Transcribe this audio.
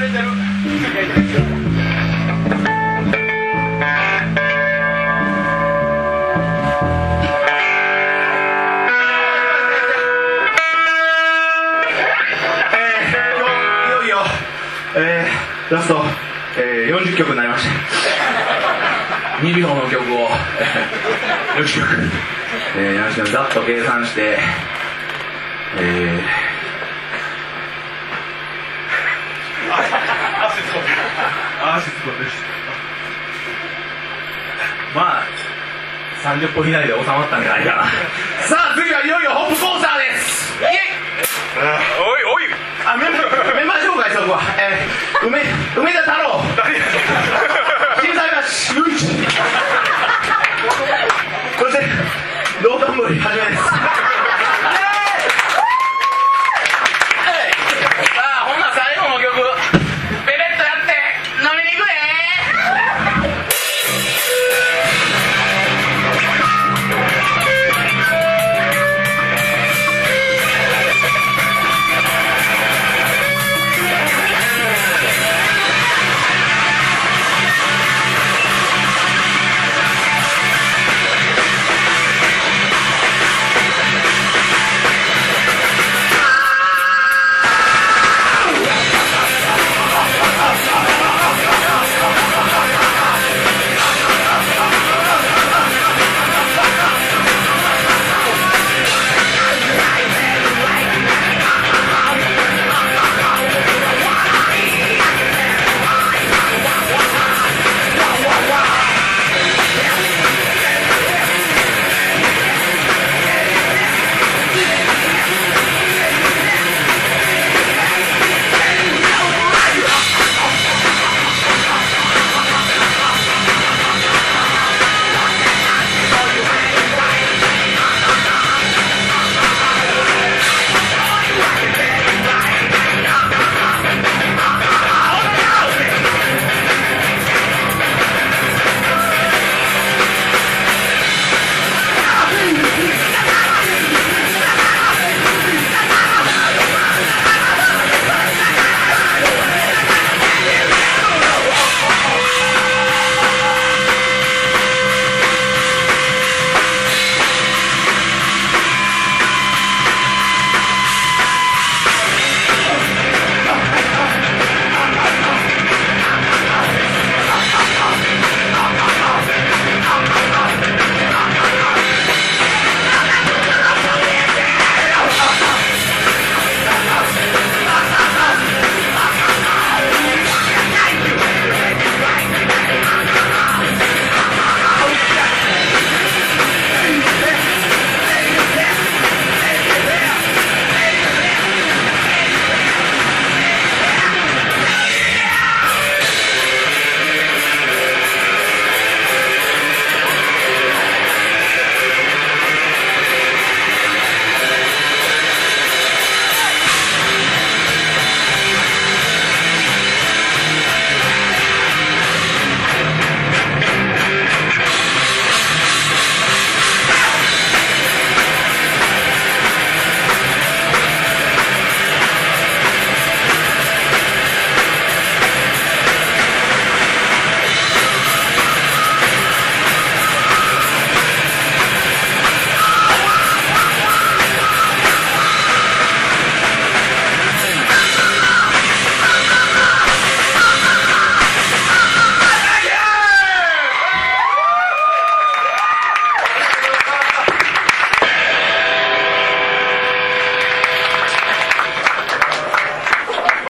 れてるいよいよ、えー、ラスト、えー、40曲になりました2秒の曲をえー40曲、えー、40曲ざっと計算してえー、足つこですまあ30分以内で収まったんじゃないかな。さあ次はいよいよホップコースターです。イエイ。おいおい。あメンバーメンバー紹介しとくわ、えー、梅梅田太郎